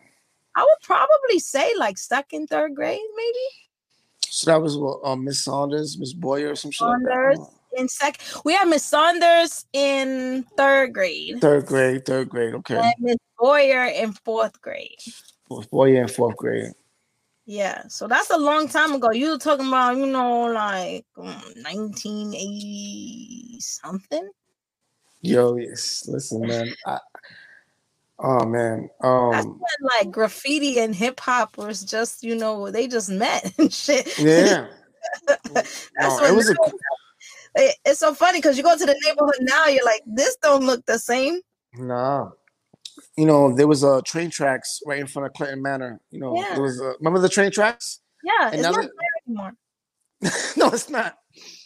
I would probably say like second, third grade, maybe. So that was what um, Miss Saunders, Miss Boyer, or some shit like Saunders in sec. We had Miss Saunders in third grade. Third grade, third grade. Okay, And Miss Boyer in fourth grade. Boyer in fourth grade. Yeah, so that's a long time ago. You were talking about, you know, like um, 1980 something. Yo, yes. Listen, man. I, oh man. That's Um. when like graffiti and hip hop was just, you know, they just met and shit. Yeah. That's No, when it was a. it's so funny because you go to the neighborhood now, you're like, this don't look the same. Nah. You know, there was a uh, train tracks right in front of Clinton Manor. You know, Yeah. there was a, remember the train tracks? Yeah, And it's not that- there anymore. no, it's not.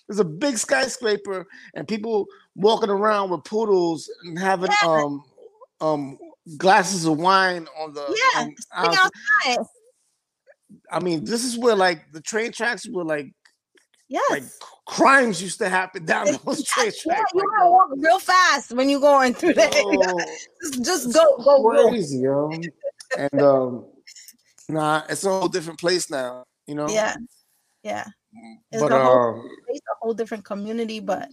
There's a big skyscraper and people walking around with poodles and having Yeah. um um glasses of wine on the Yeah, outside. I mean, this is where like the train tracks were like Yes. like crimes used to happen down those train yeah, you gotta walk real fast when you're going through there. Yo, just, just go, go, go. crazy, yo. And um, nah, it's a whole different place now. You know. Yeah, yeah. It's But a whole um, place, a whole different community. But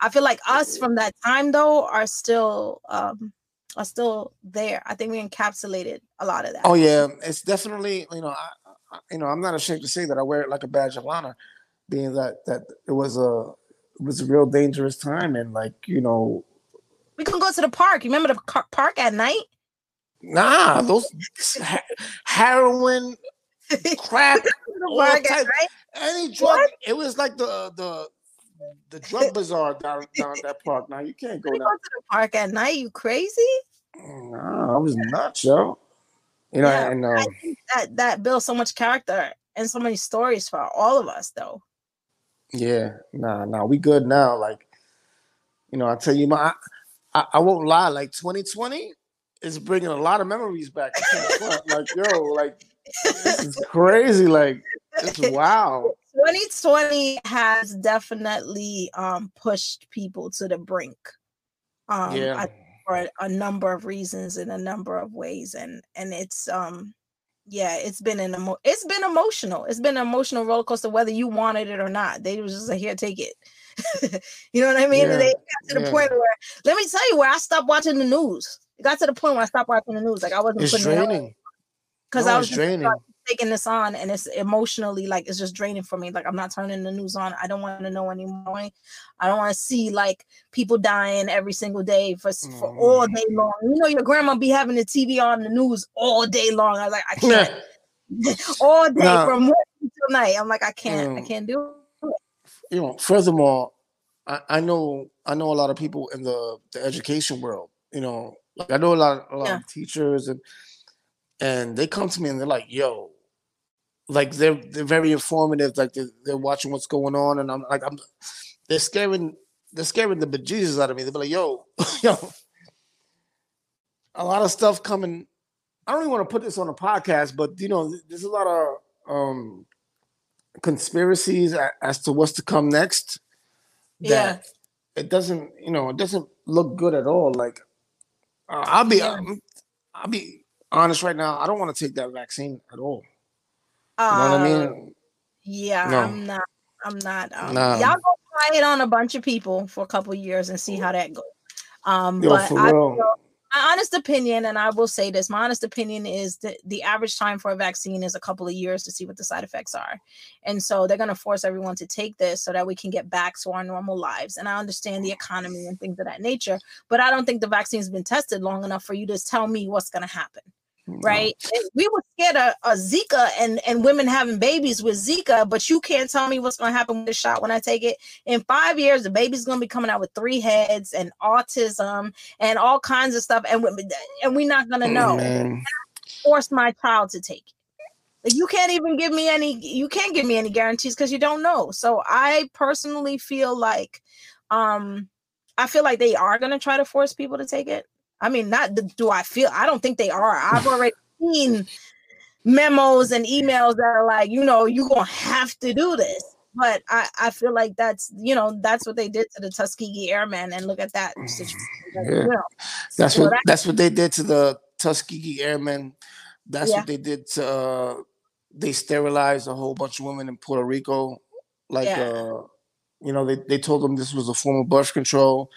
I feel like us from that time though are still um are still there. I think we encapsulated a lot of that. oh yeah, it's definitely you know I, I you know I'm not ashamed to say that I wear it like a badge of honor, being that that it was a it was a real dangerous time and like you know We can go to the park. You remember the park at night? nah those heroin crack park at night? any drug it was like the the the drug bazaar down down at that park now you can't go We go down to the park at night. You crazy? nah, I was nuts yo you know Yeah, and I um think that that builds so much character and so many stories for all of us, though. Yeah, nah, nah, we good now. Like, you know, I tell you, my, I, I won't lie. Like, 2020 is bringing a lot of memories back. I can't front. like, yo, like, this is crazy. Like, it's wow. 2020 has definitely um pushed people to the brink. Um, Yeah, I for a, a number of reasons in a number of ways and and it's um yeah it's been an emo- it's been emotional it's been an emotional roller coaster whether you wanted it or not they was just like here take it you know what i mean Yeah, they got to the yeah. point where let me tell you where i stopped watching the news it got to the point where i stopped watching the news like i wasn't it's draining. because No, i was draining. like, taking this on and it's emotionally like it's just draining for me like i'm not turning the news on i don't want to know anymore i don't want to see like people dying every single day for, for all Mm. day long you know your grandma be having the tv on the news all day long i was like i can't all day Nah. from morning till night i'm like i can't i Mm. can't do it you know, furthermore, I, I know I know a lot of people in the, the education world. You know, like I know a lot a lot Yeah. of teachers and and they come to me and they're like, "Yo," like they're they're very informative. Like they're, they're watching what's going on, and I'm like, I'm they're scaring they're scaring the bejesus out of me. They're like, "Yo, yo." A lot of stuff coming. I don't even want to put this on a podcast, but you know, there's a lot of um conspiracies as to what's to come next Yeah. it doesn't you know it doesn't look good at all like uh, i'll be Yeah. um, i'll be honest right now i don't want to take that vaccine at all you know what i Uh, mean yeah No. i'm not i'm not um, Nah. y'all go try it on a bunch of people for a couple years and see how that goes um yo but I feel- my honest opinion, and I will say this, my honest opinion is that the average time for a vaccine is a couple of years to see what the side effects are. And so they're going to force everyone to take this so that we can get back to our normal lives. And I understand the economy and things of that nature, but I don't think the vaccine's been tested long enough for you to tell me what's going to happen. Right? We were scared of, of Zika and, and women having babies with Zika, but you can't tell me what's going to happen with the shot when I take it. In five years, the baby's going to be coming out with three heads and autism and all kinds of stuff, and we, and we're not gonna know. man Force my child to take it. Like, you can't even give me any. You can't give me any guarantees because you don't know. So I personally feel like, um, I feel like they are gonna try to force people to take it. I mean, not do I feel? I don't think they are. I've already seen memos and emails that are like, you know, you're gonna have to do this. But I, I feel like that's you know that's what they did to the Tuskegee Airmen, and look at that situation. Yeah. that's So what that- that's what they did to the tuskegee airmen That's Yeah. what they did to. Uh, they sterilized a whole bunch of women in Puerto Rico. Like, Yeah. uh, you know, they, they told them this was a form of birth control,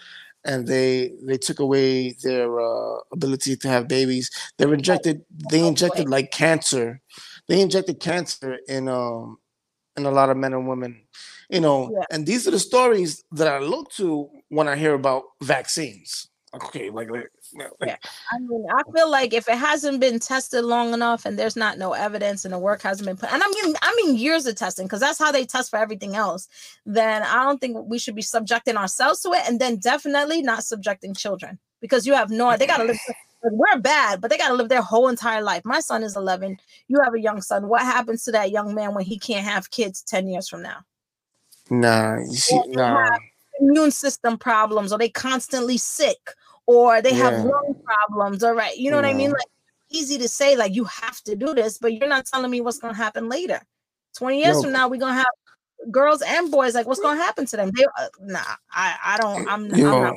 and they they took away their uh, ability to have babies. They injected they injected like cancer. They injected cancer in um in a lot of men and women. You know, Yeah. and these are the stories that I look to when I hear about vaccines. Okay, like, like, like Yeah. I mean, I feel like if it hasn't been tested long enough and there's not no evidence and the work hasn't been put, and I mean, I mean years of testing because that's how they test for everything else. Then I don't think we should be subjecting ourselves to it, and then definitely not subjecting children because you have no. They gotta live. We're bad, but they gotta live their whole entire life. My son is 11. You have a young son. What happens to that young man when he can't have kids 10 years from now? Nah, see, nah. immune system problems or they constantly sick or they have lung problems all right you know what i mean? Like easy to say like you have to do this but you're not telling me what's going to happen later. 20 years from now we're going to have girls and boys like what's going to happen to them? They uh, nah i i don't i'm, I'm Yo, not.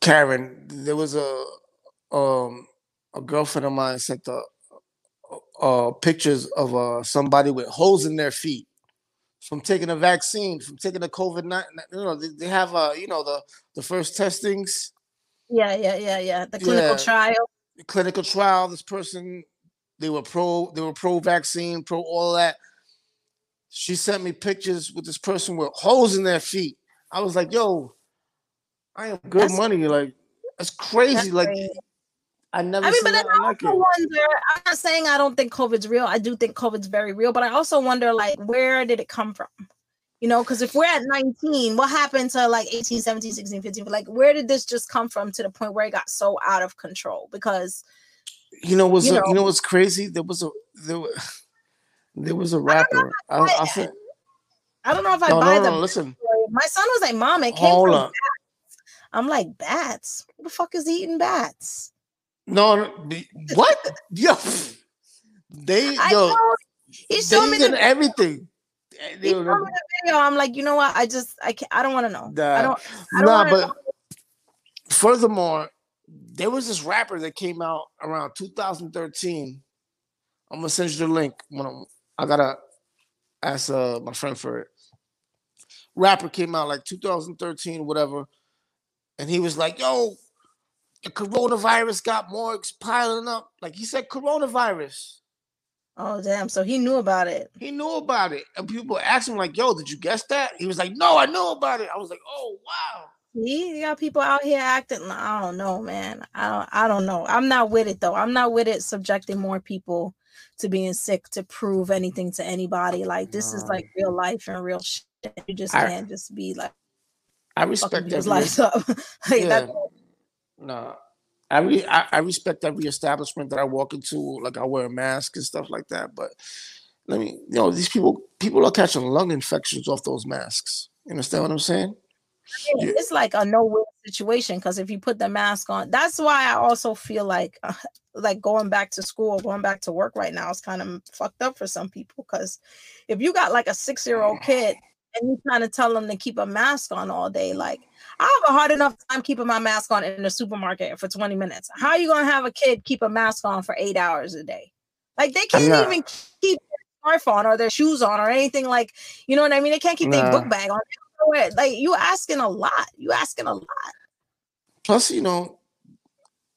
Karen, there was a um a girlfriend of mine sent the uh pictures of uh somebody with holes in their feet from taking a vaccine, from taking the COVID nine. You know, they, they have uh you know the the first testings, yeah yeah yeah yeah the clinical Yeah. trial clinical trial. This person, they were pro, they were pro vaccine, pro all that. She sent me pictures with this person with holes in their feet. I was like, yo, I am good That's- money. Like that's crazy. That's like crazy. I never I mean, but then I like also it. wonder. I'm not saying I don't think COVID's real. I do think COVID's very real, but I also wonder, like, where did it come from? You know, because if we're at 19, what happened to like 18, 17, 16, 15? Like, where did this just come from to the point where it got so out of control? Because You know was you know- you know what's crazy? There was a there was, there was a rapper. I, I, I- think I don't know if I no, buy no, no, the. no, listen. My son was like, "Mom, it came Hold from." on. Bats. I'm like, "Bats? Who the fuck is eating bats?" No, no what? Yo, they I yo, know. He they me the everything. The video. I'm like, you know what? I just, I can't. I don't want to know. I don't. I don't Nah, but know. furthermore, there was this rapper that came out around 2013. I'm gonna send you the link when I'm, I gotta ask uh, my friend for it. Rapper came out like 2013, whatever, and he was like, "Yo, the coronavirus got more piling up." Like he said, coronavirus. Oh damn! So he knew about it. He knew about it, and people asked him like, "Yo, did you guess that?" He was like, "No, I knew about it." I was like, "Oh wow." See, you got people out here acting. I don't know, man. I don't. I don't know. I'm not with it though. I'm not with it. Subjecting more people to being sick to prove anything to anybody. Like this is like real life and real shit. You just I- can't just be like I respect every up. like Yeah. that. No, I, re- I I respect every establishment that I walk into. Like I wear a mask and stuff like that. But let me, you know, these people people are catching lung infections off those masks. You understand what I'm saying? Yeah. It's like a no win situation because if you put the mask on, that's why I also feel like uh, like going back to school, going back to work right now is kind of fucked up for some people because if you got like a six year old kid and you're trying to tell them to keep a mask on all day, like I have a hard enough time keeping my mask on in the supermarket for 20 minutes. How are you gonna have a kid keep a mask on for eight hours a day? Like they can't even keep their scarf on or their shoes on or anything like you know what I mean? They can't keep their book bag on. They don't know where- Like you asking a lot. You asking a lot. Plus, you know,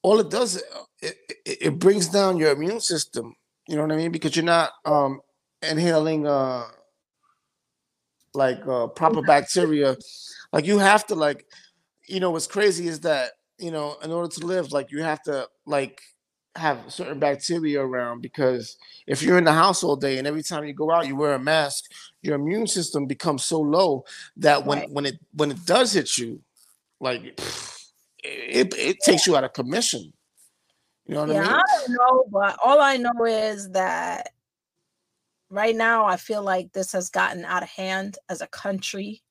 all it does uh, it, it, it brings down your immune system. You know what I mean? Because you're not um inhaling uh like uh proper bacteria. Like you have to like, you know, what's crazy is that you know, in order to live, like you have to like have certain bacteria around because if you're in the house all day and every time you go out you wear a mask, your immune system becomes so low that when Right. when it when it does hit you, like it, it takes you out of commission. You know what yeah, I mean? I, don't know, but all I know is that right now I feel like this has gotten out of hand as a country.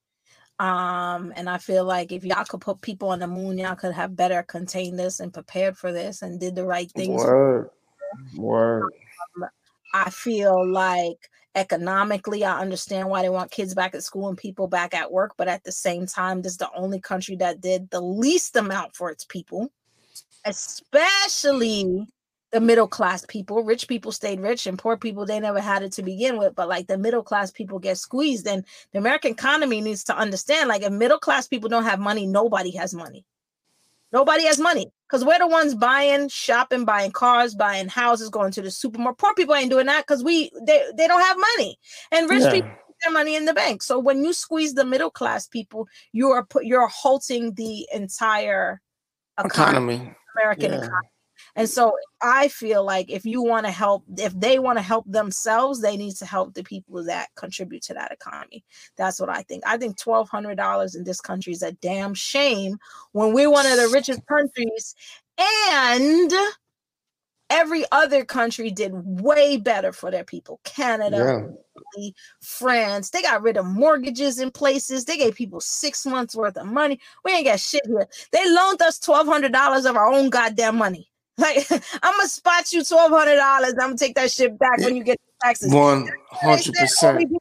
Um, and I feel like if y'all could put people on the moon, y'all could have better contained this and prepared for this and did the right things. Word. Word. I feel like economically, I understand why they want kids back at school and people back at work, but at the same time, this is the only country that did the least amount for its people, especially the middle class people. Rich people stayed rich and poor people they never had it to begin with. But like the middle class people get squeezed. And the American economy needs to understand like if middle class people don't have money, nobody has money. Nobody has money because we're the ones buying, shopping, buying cars, buying houses, going to the supermarket. Poor people ain't doing that because we they, they don't have money. And rich Yeah. people put their money in the bank. So when you squeeze the middle class people, you are put you're halting the entire economy. Economy. American Yeah. economy. And mm. so I feel like if you want to help, if they want to help themselves, they need to help the people that contribute to that economy. That's what I think. I think twelve hundred dollars in this country is a damn shame when we're one of the richest countries and every other country did way better for their people. Canada, Yeah. France, they got rid of mortgages in places. They gave people six months worth of money. We ain't got shit here. They loaned us twelve hundred dollars of our own goddamn money. Like I'm gonna spot you twelve hundred dollars. I'm gonna take that shit back when you get the taxes. One hundred percent.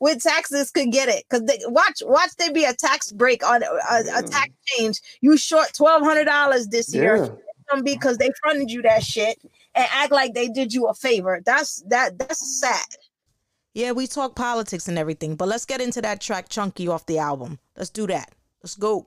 with taxes could get it because they watch watch there be a tax break on uh, a, a, a tax change. You short twelve hundred dollars this year Yeah. them because they fronted you that shit and act like they did you a favor. That's that that's sad. Yeah, we talk politics and everything, but let's get into that track Chunky off the album. Let's do that. Let's go.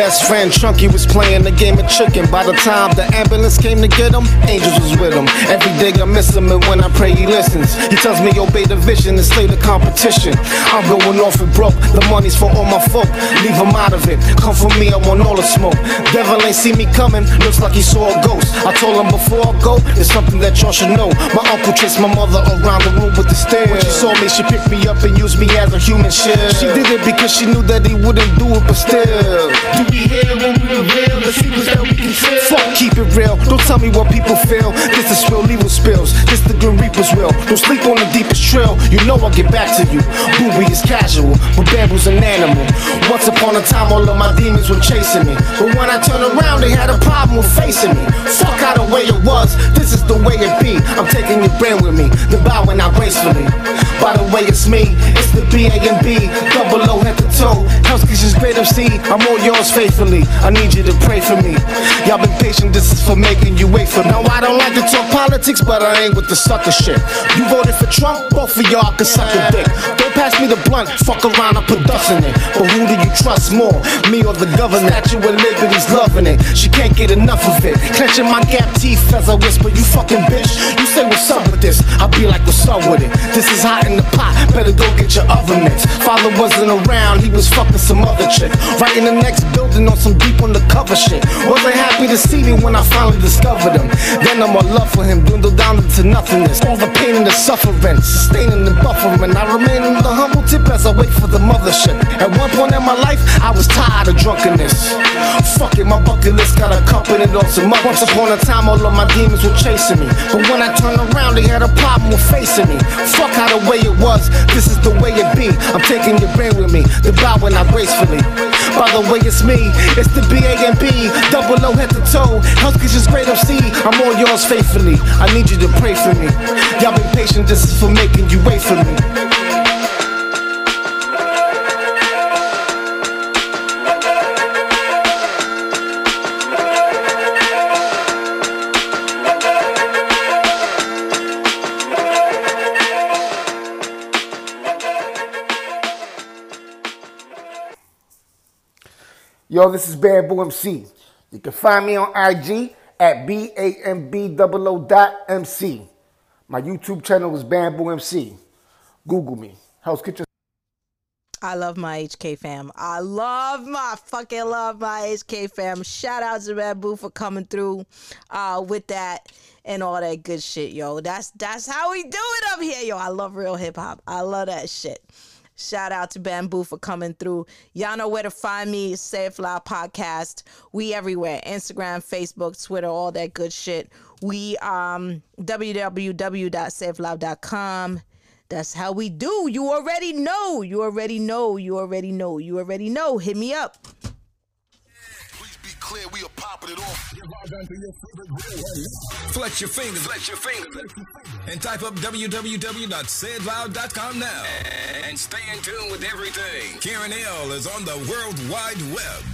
best friend Chunky was playing the game of chicken. By the time the ambulance came to get him, angels was with him. Every day I miss him, and when I pray, he listens. He tells me obey the vision and slay the competition. I'm going off and broke. The money's for all my folk. Leave him out of it. Come for me, I want all the smoke. Devil ain't see me coming. Looks like he saw a ghost. I told him before I go, there's something that y'all should know. My uncle chased my mother around the room with the stairs. When she saw me, she picked me up and used me as a human shield. She did it because she knew that he wouldn't do it, but still. Do Fuck, keep it real. Don't tell me what people feel. This is real evil spills. This the Grim Reaper's will. Don't sleep on the deepest trail. You know I'll get back to you. Booby is casual, but bamboo's an animal. Once upon a time, all of my demons were chasing me. But when I turned around, they had a problem with facing me. Fuck how the way it was. This is the way it be. I'm taking your brain with me. The bowing out gracefully. By the way, it's me. It's the B A and B. Double O head to toe. House Kitchen's great MC. I'm all yours faithfully. I need you to pray for me. Y'all been patient. This is for making you wait for me. Now I don't like to talk politics, but I ain't with the sucker shit. You voted for Trump, both of y'all can suck a dick. Don't pass me the blunt. Fuck around, I put dust in it. But who do you trust more? Me or the governor? Statue of Liberty's loving it. She can't get enough of it. Clenching my gap teeth as I whisper, you fucking bitch. You say what's up with this? I'll be like, what's up with it? This is hot in the pot. Better go get your oven mitts. Father wasn't around, he was fucking some other chick. Right in the next building on some deep undercover shit. Wasn't happy to see me when I finally discovered him. Then my love for him dwindled down into nothingness. All the pain and the suffering, sustaining and buffering. I remain in the humble tip as I wait for the mothership. At one point in my life, I was tired of drunkenness. Fuck it, my bucket list got a accompanied on some other. Once upon a time, all of my demons were chasing me. But when I turned around, they had a problem with facing me. Fuck how the way it was, this is the way it be. I'm taking your brain with me, the bowing out gracefully. By the way, it's me, it's the B A and B, double O head to toe. House Kitchen's great MC, I'm all yours faithfully. I need you to pray for me. Y'all been patient, this is for making you wait for me. Yo, this is Bamboo MC. You can find me on IG at B A M B O dot MC. My YouTube channel is Bamboo MC. Google me. House Kitchen. I love my HK fam. I love my fucking love my HK fam. Shout out to Bamboo for coming through uh with that and all that good shit, yo. That's that's how we do it up here, yo. I love real hip hop. I love that shit. Shout out to Bamboo for coming through. Y'all know where to find me. It Loud Podcast. We everywhere. Instagram, Facebook, Twitter, all that good shit. We um www.sayitloud.com. That's how we do. You already know. You already know. You already know. You already know. Hit me up clear we are popping it off. Flex your fingers, flex your fingers, and type up www.sayitloud.com now. And stay in tune with everything. Karen L is on the World Wide Web.